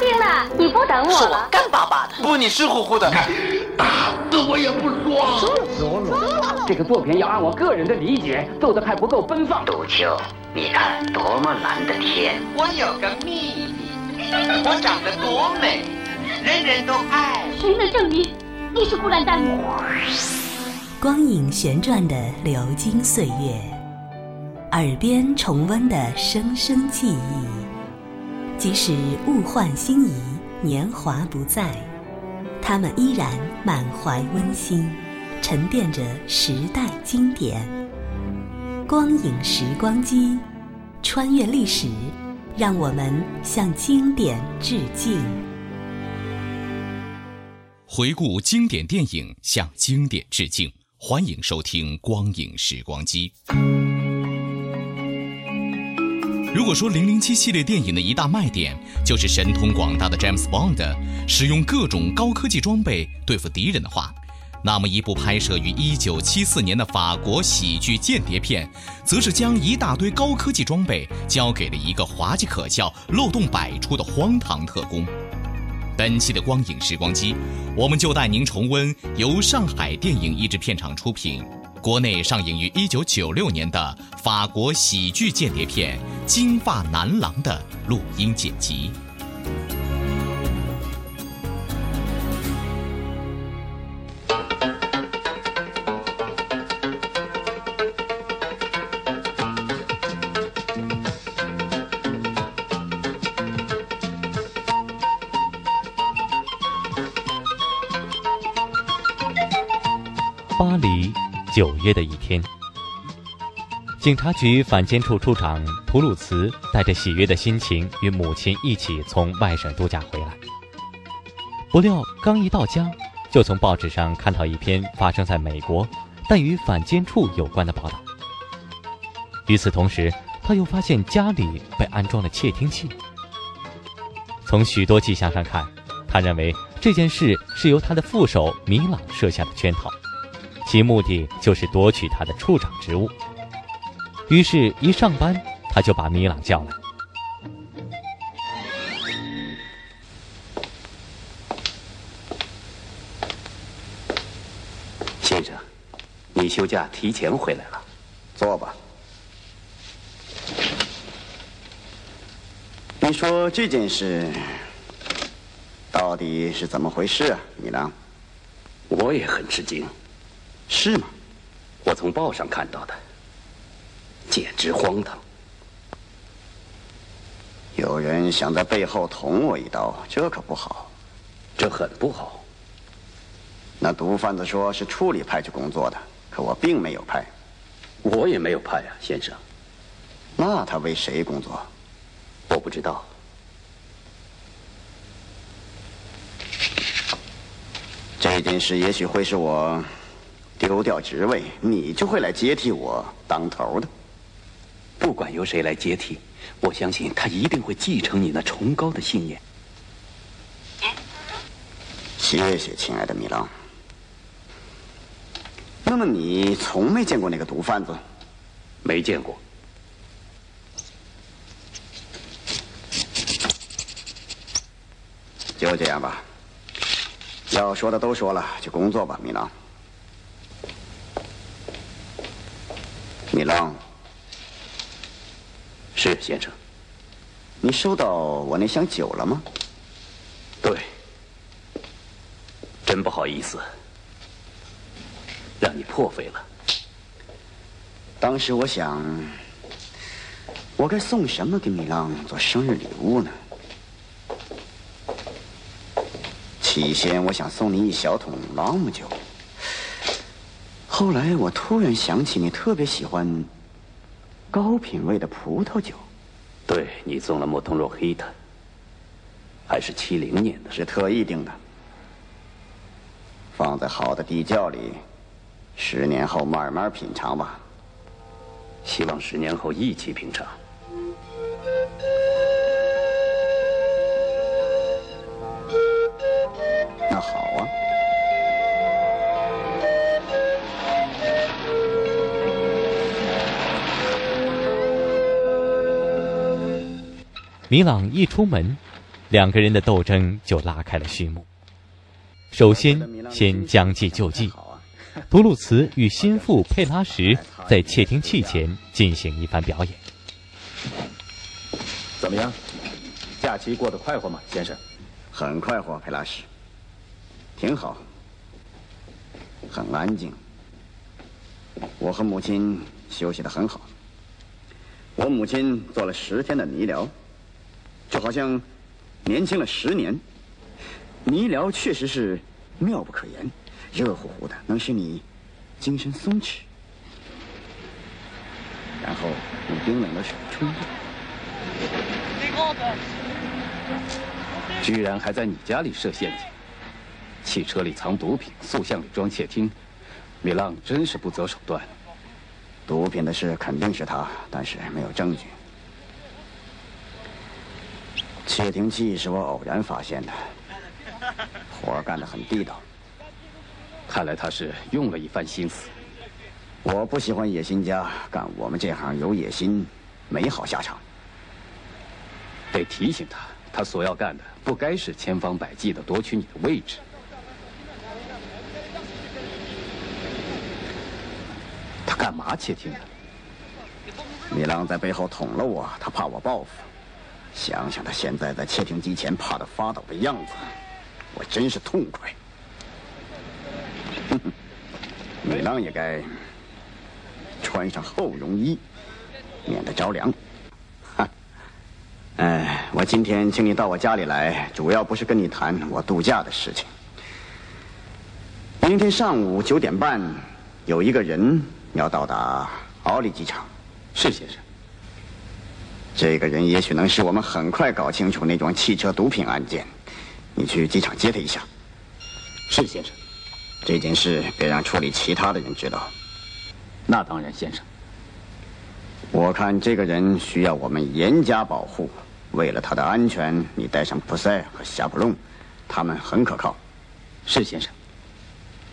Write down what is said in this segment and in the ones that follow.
兵了，你不等我是我？干巴巴的。不，你湿乎乎的。看打死我也不说。这个作品要按我个人的理解做的还不够奔放。杜秋，你看多么蓝的天！我有个秘密，我长得多美，人人都爱。谁能证明你是孤兰丹母？光影旋转的流金岁月，耳边重温的声声记忆。即使物换星移，年华不再，他们依然满怀温馨，沉淀着时代经典。光影时光机，穿越历史，让我们向经典致敬。回顾经典电影，向经典致敬。欢迎收听《光影时光机》。如果说《零零七》系列电影的一大卖点就是神通广大的詹姆斯· Bond 使用各种高科技装备对付敌人的话，那么一部拍摄于1974年的法国喜剧间谍片，则是将一大堆高科技装备交给了一个滑稽可笑、漏洞百出的荒唐特工。本期的光影时光机，我们就带您重温由上海电影译制片厂出品、国内上映于1996年的法国喜剧间谍片《金发男郎》的录音剪辑。巴黎九月的一天，警察局反奸处处长图鲁茨带着喜悦的心情与母亲一起从外省度假回来。不料刚一到家，就从报纸上看到一篇发生在美国但与反奸处有关的报道。与此同时，他又发现家里被安装了窃听器。从许多迹象上看，他认为这件事是由他的副手米朗设下的圈套。其目的就是夺取他的处长职务。于是，一上班他就把米朗叫来。先生，你休假提前回来了，坐吧。你说这件事到底是怎么回事啊，米朗？我也很吃惊。是吗？我从报上看到的，简直荒唐。有人想在背后捅我一刀，这可不好。这很不好。那毒贩子说是处里派去工作的，可我并没有派。我也没有派啊，先生。那他为谁工作？我不知道。这件事也许会是我。丢掉职位，你就会来接替我当头的。不管由谁来接替，我相信他一定会继承你那崇高的信念。谢谢，亲爱的米郎。那么你从没见过那个毒贩子？没见过。就这样吧。要说的都说了，去工作吧，米朗。米浪，是先生。你收到我那箱酒了吗？对。真不好意思，让你破费了。当时我想，我该送什么给米浪做生日礼物呢？起先我想送你一小桶朗姆酒。后来我突然想起，你特别喜欢高品位的葡萄酒。对你送了莫通若黑的，还是七零年的，是特意订的，放在好的地窖里，十年后慢慢品尝吧。希望十年后一起品尝。米朗一出门，两个人的斗争就拉开了序幕。首先，先将计就计，图鲁茨与心腹佩拉什在窃听器前进行一番表演。怎么样？假期过得快活吗，先生？很快活，佩拉什。挺好，很安静。我和母亲休息的很好。我母亲做了十天的泥疗，就好像年轻了十年。泥疗确实是妙不可言，热乎乎的，能使你精神松弛。然后用冰冷的水冲。居然还在你家里设陷阱！汽车里藏毒品，塑像里装窃听，米浪真是不择手段。毒品的事肯定是他，但是没有证据。窃听器是我偶然发现的，活干得很地道。看来他是用了一番心思。我不喜欢野心家，干我们这行有野心，没好下场。得提醒他，他所要干的不该是千方百计的夺取你的位置。他干嘛窃听呢？米浪在背后捅了我，他怕我报复。想想他现在在窃听机前怕得发抖的样子，我真是痛快。哼哼米朗也该穿上厚绒衣，免得着凉。哈，哎，我今天请你到我家里来，主要不是跟你谈我度假的事情。明天上午九点半，有一个人要到达奥利机场。是先生。这个人也许能使我们很快搞清楚那桩汽车毒品案件。你去机场接他一下。是先生。这件事别让处理其他的人知道。那当然，先生。我看这个人需要我们严加保护。为了他的安全，你带上普塞和夏普隆，他们很可靠。是先生。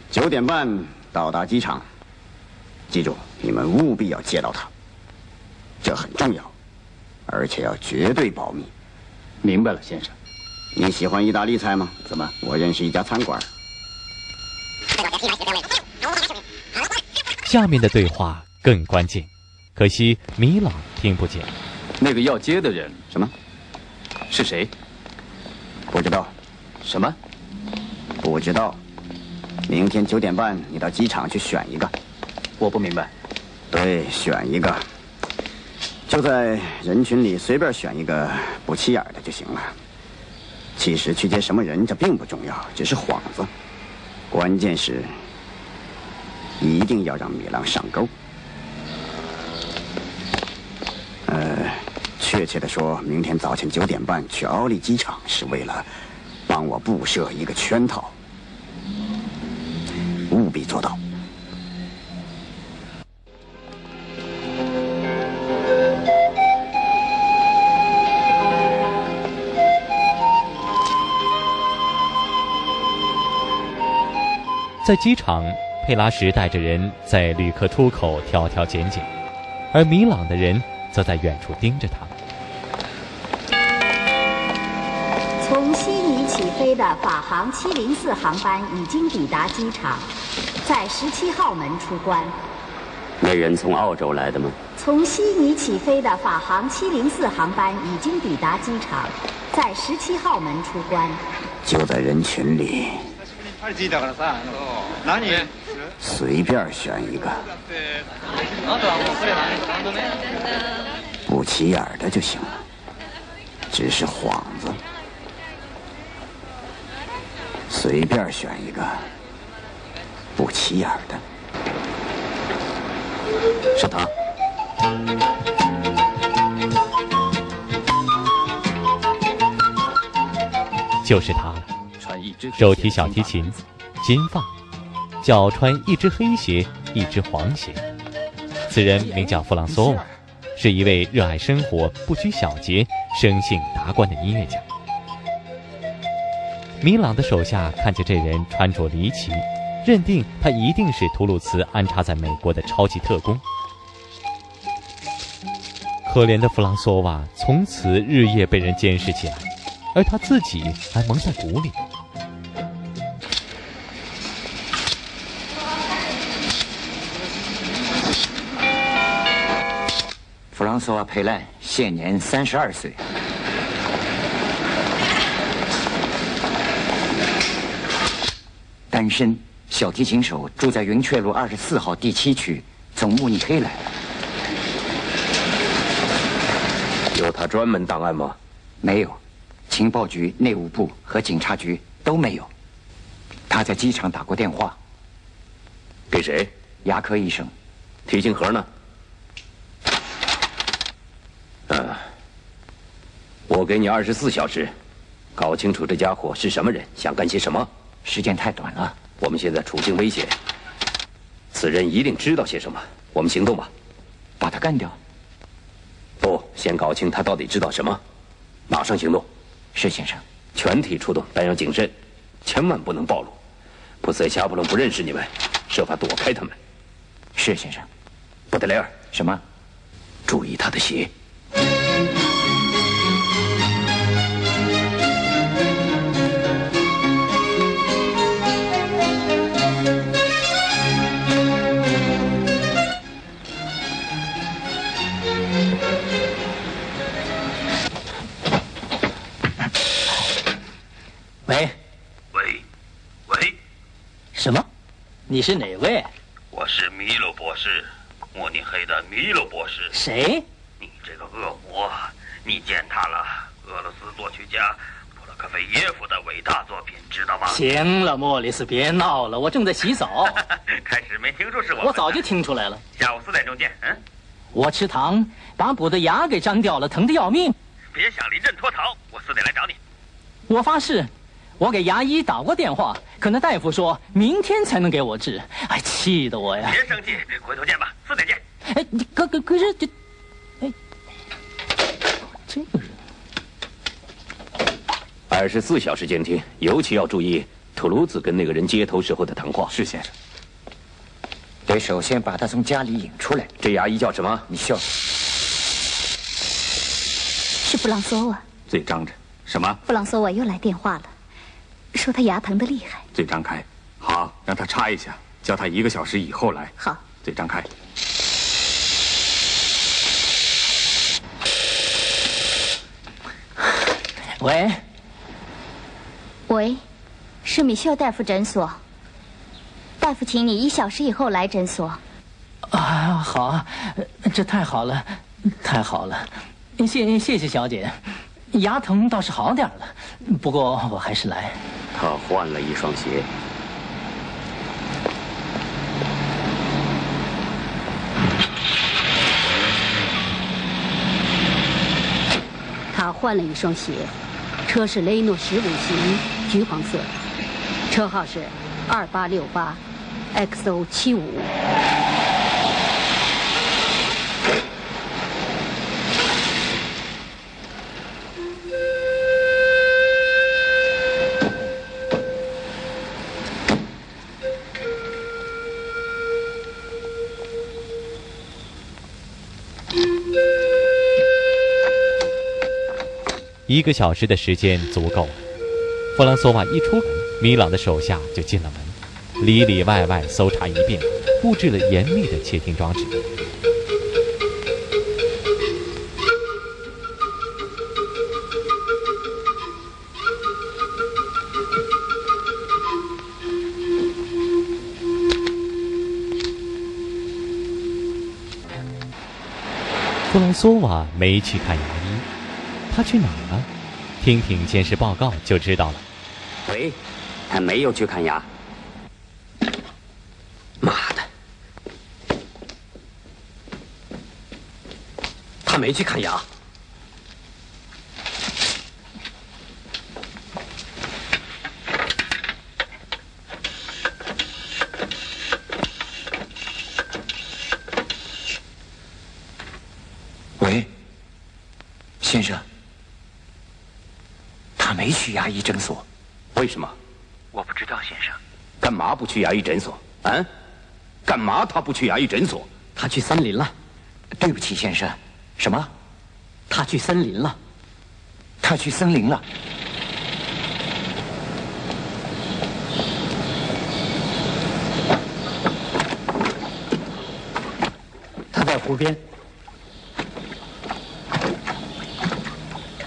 九点半到达机场。记住，你们务必要接到他。这很重要，而且要绝对保密。明白了，先生。你喜欢意大利菜吗？怎么？我认识一家餐馆。下面的对话更关键，可惜米朗听不见。那个要接的人什么？是谁？不知道。什么？不知道。明天九点半，你到机场去选一个。我不明白。对，选一个。就在人群里随便选一个不起眼的就行了。其实去接什么人这并不重要，只是幌子。关键是一定要让米浪上钩。呃，确切的说，明天早晨九点半去奥利机场是为了帮我布设一个圈套，务必做到。在机场，佩拉什带着人在旅客出口挑挑拣拣，而米朗的人则在远处盯着他。从悉尼起飞的法航704航班已经抵达机场，在十七号门出关。那人从澳洲来的吗？从悉尼起飞的法航704航班已经抵达机场，在十七号门出关。就在人群里。随便选一个，不起眼的就行了，只是幌子。随便选一个，不起眼的，是他，就是他了。手提小提琴，金发，脚穿一只黑鞋，一只黄鞋。此人名叫弗朗索瓦，是一位热爱生活、不拘小节、生性达观的音乐家。米朗的手下看见这人穿着离奇，认定他一定是图鲁茨安插在美国的超级特工。可怜的弗朗索瓦从此日夜被人监视起来。而他自己还蒙在鼓里。弗朗索瓦·佩兰现年三十二岁，单身，小提琴手，住在云雀路二十四号第七区，从慕尼黑来。有他专门档案吗？没有，情报局、内务部和警察局都没有。他在机场打过电话，给谁？牙科医生。提琴盒呢？给你二十四小时，搞清楚这家伙是什么人，想干些什么。时间太短了，我们现在处境危险。此人一定知道些什么，我们行动吧，把他干掉。不，先搞清他到底知道什么，马上行动。是先生，全体出动，但要谨慎，千万不能暴露。普塞夏普隆不认识你们，设法躲开他们。是先生。布德雷尔，什么？注意他的鞋。你是哪位？我是米洛博士，慕尼黑的米洛博士。谁？你这个恶魔！你践踏了俄罗斯作曲家普罗科菲耶夫的伟大作品，知道吗？行了，莫里斯，别闹了，我正在洗澡。开始没听说是我。我早就听出来了。下午四点钟见。嗯。我吃糖，把补的牙给粘掉了，疼得要命。别想临阵脱逃，我四点来找你。我发誓。我给牙医打过电话，可那大夫说明天才能给我治，哎，气得我呀！别生气，回头见吧，四点见。哎，你可可可是这，哎，这个人，二十四小时监听，尤其要注意土鲁子跟那个人接头时候的谈话。是先生。得首先把他从家里引出来。这牙医叫什么？你笑。是布朗索瓦。嘴张着。什么？布朗索瓦又来电话了。说他牙疼的厉害，嘴张开，好，让他插一下，叫他一个小时以后来。好，嘴张开。喂，喂，是米秀大夫诊所。大夫，请你一小时以后来诊所。啊，好啊，这太好了，太好了，谢谢谢小姐。牙疼倒是好点了，不过我还是来。他换了一双鞋。他换了一双鞋，车是雷诺十五型，橘黄色，车号是二八六八，XO 七五。一个小时的时间足够了。弗朗索瓦一出门，米朗的手下就进了门，里里外外搜查一遍，布置了严密的窃听装置。弗朗索瓦没去看牙。他去哪儿了？听听监视报告就知道了。喂，他没有去看牙。妈的，他没去看牙。没去牙医诊所？为什么？我不知道先生。干嘛不去牙医诊所？啊？干嘛他不去牙医诊所？他去森林了。对不起先生。什么？他去森林了。他去森林了。他在湖边。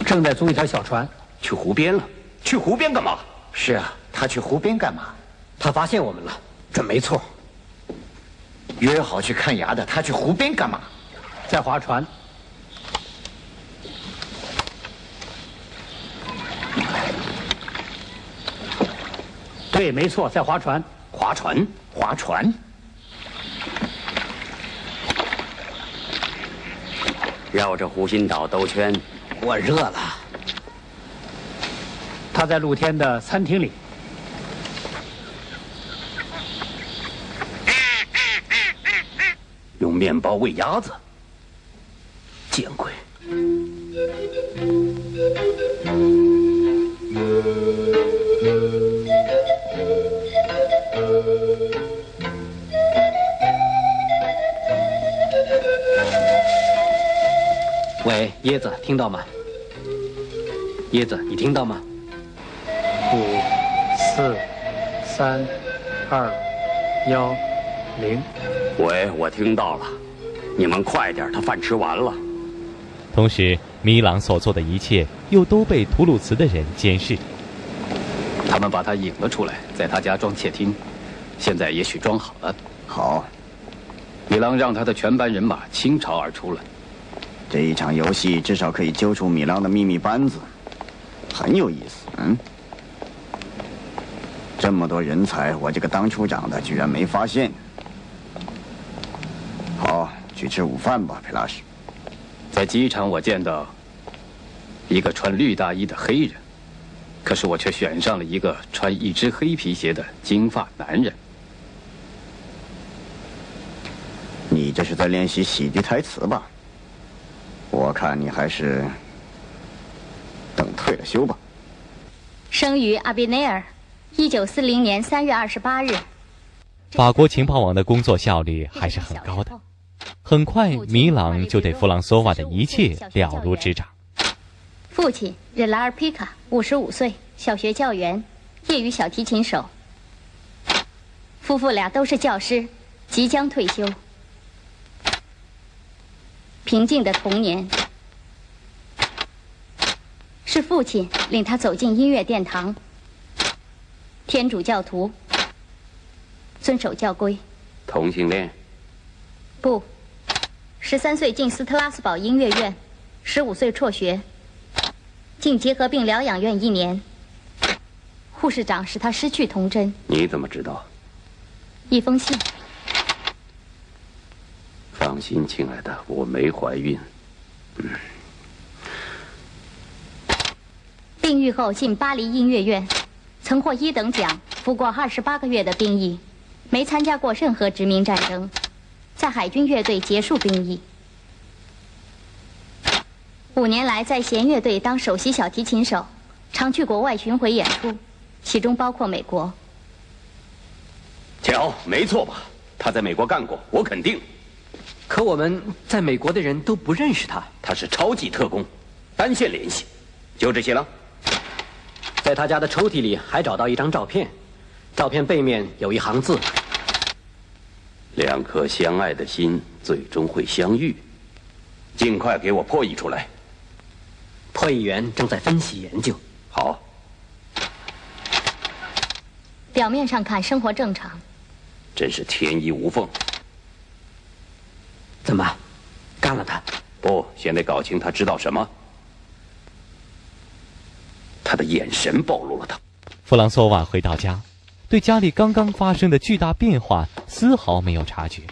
正在租一条小船。去湖边了？去湖边干嘛？是啊，他去湖边干嘛？他发现我们了，准没错。约好去看牙的，他去湖边干嘛？在划船。对，没错，在划船。划船，划船。绕着湖心岛兜圈。我热了。他在露天的餐厅里。用面包喂鸭子，见鬼！喂，椰子，听到吗？椰子，你听到吗？五、四、三、二、幺、零。喂，我听到了，你们快点，他饭吃完了。同时，米朗所做的一切又都被图鲁茨的人监视。他们把他引了出来，在他家装窃听，现在也许装好了。好，米朗让他的全班人马倾巢而出了。这一场游戏至少可以揪出米朗的秘密班子，很有意思。嗯，这么多人才，我这个当处长的居然没发现。好，去吃午饭吧，佩拉什。在机场，我见到一个穿绿大衣的黑人，可是我却选上了一个穿一只黑皮鞋的金发男人。你这是在练习喜剧台词吧？我看你还是等退了休吧。生于阿比内尔，一九四零年三月二十八日。法国情报网的工作效率还是很高的。很快，米朗就对弗朗索瓦的一切了如指掌。父亲任拉尔皮卡，五十五岁，小学教员，业余小提琴手。夫妇俩都是教师，即将退休。平静的童年，是父亲领他走进音乐殿堂。天主教徒，遵守教规。同性恋。不，十三岁进斯特拉斯堡音乐院，十五岁辍学，进结核病疗养院一年。护士长使他失去童真。你怎么知道？一封信。放心，亲爱的，我没怀孕。嗯。病愈后进巴黎音乐院，曾获一等奖，服过二十八个月的兵役，没参加过任何殖民战争。在海军乐队结束兵役，五年来在弦乐队当首席小提琴手，常去国外巡回演出，其中包括美国。瞧，没错吧？他在美国干过，我肯定。可我们在美国的人都不认识他。他是超级特工，单线联系。就这些了。在他家的抽屉里还找到一张照片，照片背面有一行字。两颗相爱的心最终会相遇，尽快给我破译出来。破译员正在分析研究。好。表面上看生活正常，真是天衣无缝。怎么，干了他？不，先得搞清他知道什么。他的眼神暴露了他。弗朗索瓦回到家。对家里刚刚发生的巨大变化丝毫没有察觉，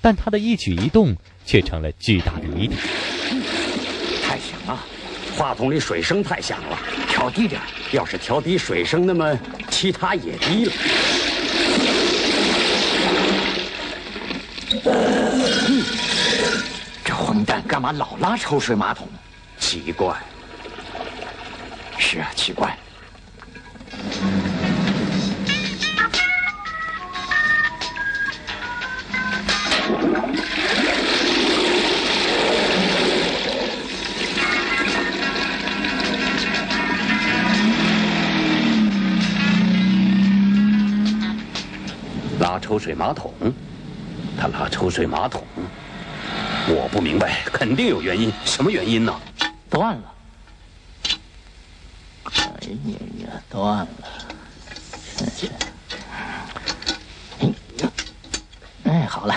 但他的一举一动却成了巨大的谜底。太响了，话筒里水声太响了，调低点。要是调低水声，那么其他也低了。这混蛋干嘛老拉抽水马桶？奇怪。是啊，奇怪。拉抽水马桶，他拉抽水马桶。我不明白，肯定有原因。什么原因呢？断了。哎呀呀，断了！真是。哎，好了。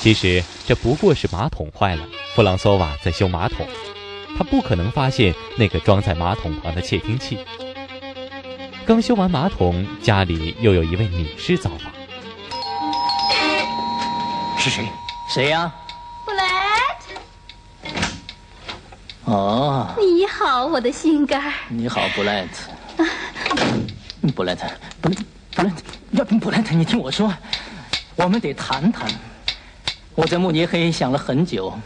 其实这不过是马桶坏了，弗朗索瓦在修马桶，他不可能发现那个装在马桶旁的窃听器。刚修完马桶，家里又有一位女士造访。是谁？谁呀？布莱特。哦。你好，我的心肝你好，布莱特。布莱特，布莱特，布莱特，要不布莱特，你听我说，我们得谈谈。我在慕尼黑想了很久，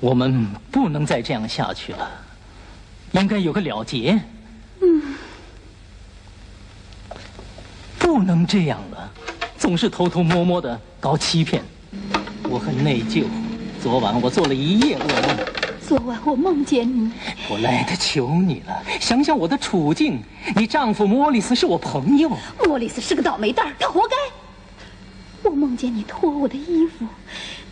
我们不能再这样下去了，应该有个了结。嗯。不能这样了，总是偷偷摸摸的搞欺骗，我很内疚。昨晚我做了一夜噩梦。昨晚我梦见你。布莱特，求你了，想想我的处境。你丈夫莫里斯是我朋友。莫里斯是个倒霉蛋，他活该。我梦见你脱我的衣服，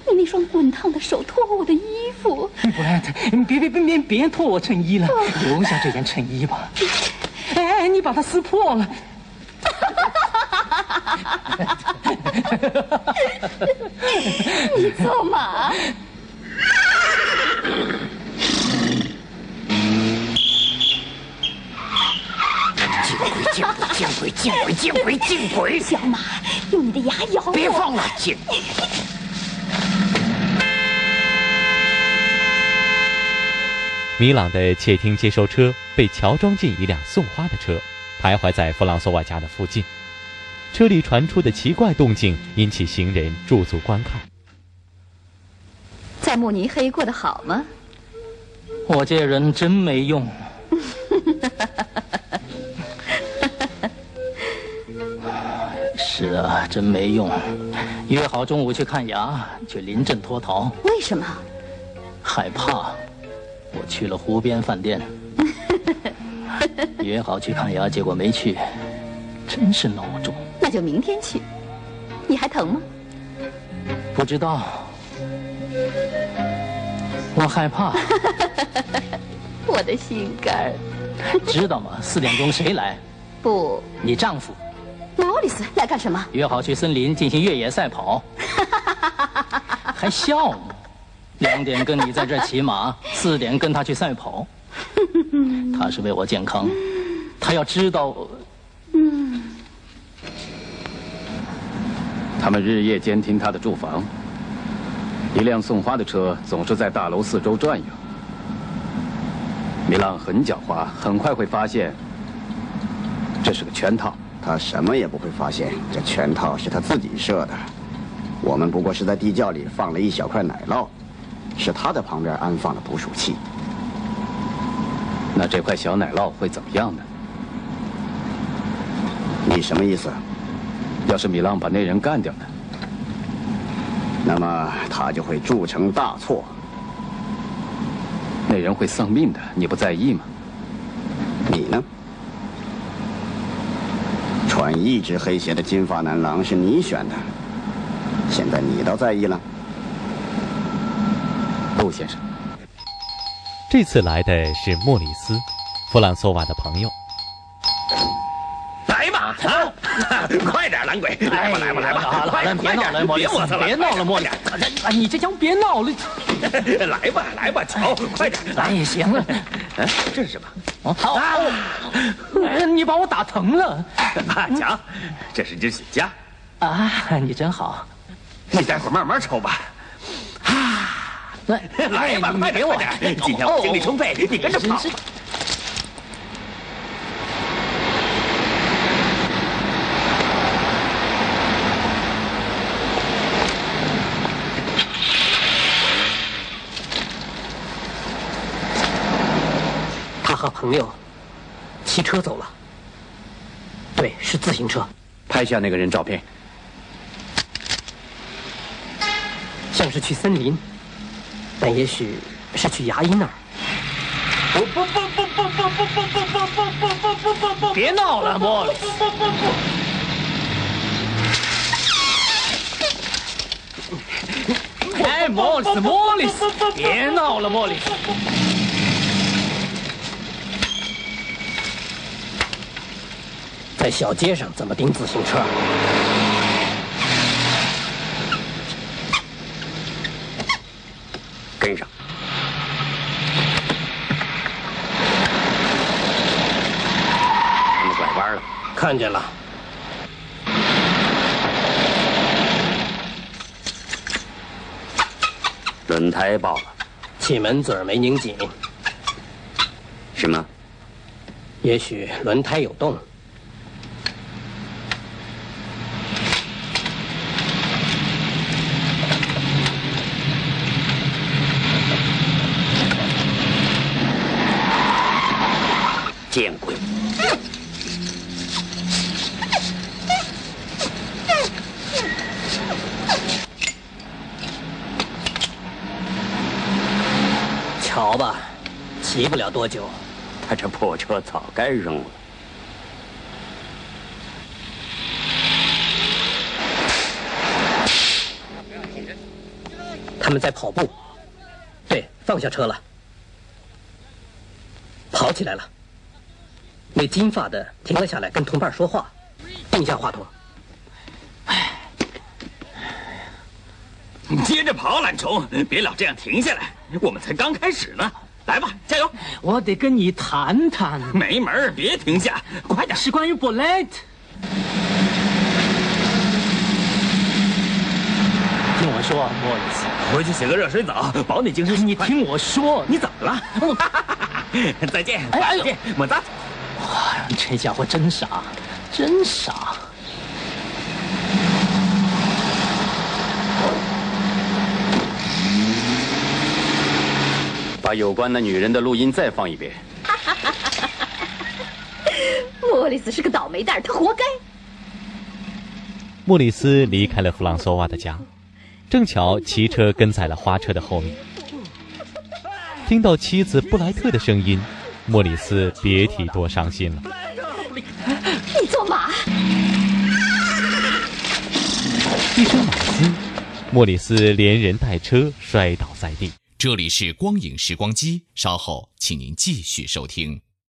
你那双滚烫的手脱我的衣服。布莱特，你别别别别别脱我衬衣了，留下这件衬衣吧。哎哎，你把它撕破了。你做马？见鬼！见鬼！见鬼！见鬼！小马，用你的牙咬我！别放了！见米朗的窃听接收车被乔装进一辆送花的车，徘徊在弗朗索瓦家的附近。车里传出的奇怪动静引起行人驻足观看。在慕尼黑过得好吗？我这人真没用。是啊，真没用。约好中午去看牙，却临阵脱逃。为什么？害怕。我去了湖边饭店。约好去看牙，结果没去，真是孬种。那就明天去。你还疼吗？不知道。我害怕。我的心肝知道吗？四点钟谁来？不。你丈夫。莫里斯来干什么？约好去森林进行越野赛跑。还笑呢？两点跟你在这骑马，四点跟他去赛跑。他是为我健康，他要知道。嗯。他们日夜监听他的住房。一辆送花的车总是在大楼四周转悠。米浪很狡猾，很快会发现这是个圈套。他什么也不会发现，这圈套是他自己设的。我们不过是在地窖里放了一小块奶酪，是他在旁边安放了捕鼠器。那这块小奶酪会怎么样呢？你什么意思？要是米浪把那人干掉呢？那么他就会铸成大错。那人会丧命的，你不在意吗？你呢？穿一只黑鞋的金发男郎是你选的，现在你倒在意了。陆先生，这次来的是莫里斯，弗朗索瓦的朋友。来吧，啊！快点，懒鬼！来吧，来吧，来吧！好了，好了，别闹了，莫里斯，别闹了，莫里斯！你这枪别闹了！来吧，来吧，瞧，快点！哎，行了。哎，这是什么？哦，好。你把我打疼了。啊，讲，这是支雪茄。啊，你真好。你待会儿慢慢抽吧。啊，来，来吧，快给我点！今天我精力充沛，你跟着跑。朋友骑车走了，对，是自行车。拍下那个人照片，像是去森林，但也许是去牙医那儿。不不不不不不不不不不不不不不不！别闹了，莫里斯！哎，莫里斯，莫里斯，别闹了，莫里斯。在小街上怎么盯自行车？跟上。他们拐弯了，看见了。轮胎爆了，气门嘴没拧紧。什么？也许轮胎有洞。见鬼！瞧吧，骑不了多久，他这破车早该扔了。他们在跑步，对，放下车了，跑起来了。那金发的停了下来，跟同伴说话，定下话筒。你接着跑，懒虫，别老这样停下来，我们才刚开始呢。来吧，加油！我得跟你谈谈。没门儿，别停下，快点！是关于 Bullet。听我说，莫里斯，回去洗个热水澡，保你精神。你听我说，你怎么了？再见，哎再见，么子。哇，这家伙真傻，真傻。把有关那女人的录音再放一遍。莫里斯是个倒霉蛋，他活该。莫里斯离开了弗朗索瓦的家，正巧骑车跟在了花车的后面。听到妻子布莱特的声音，莫里斯别提多伤心了。你做马！一声马嘶，莫里斯连人带车摔倒在地。这里是光影时光机，稍后请您继续收听。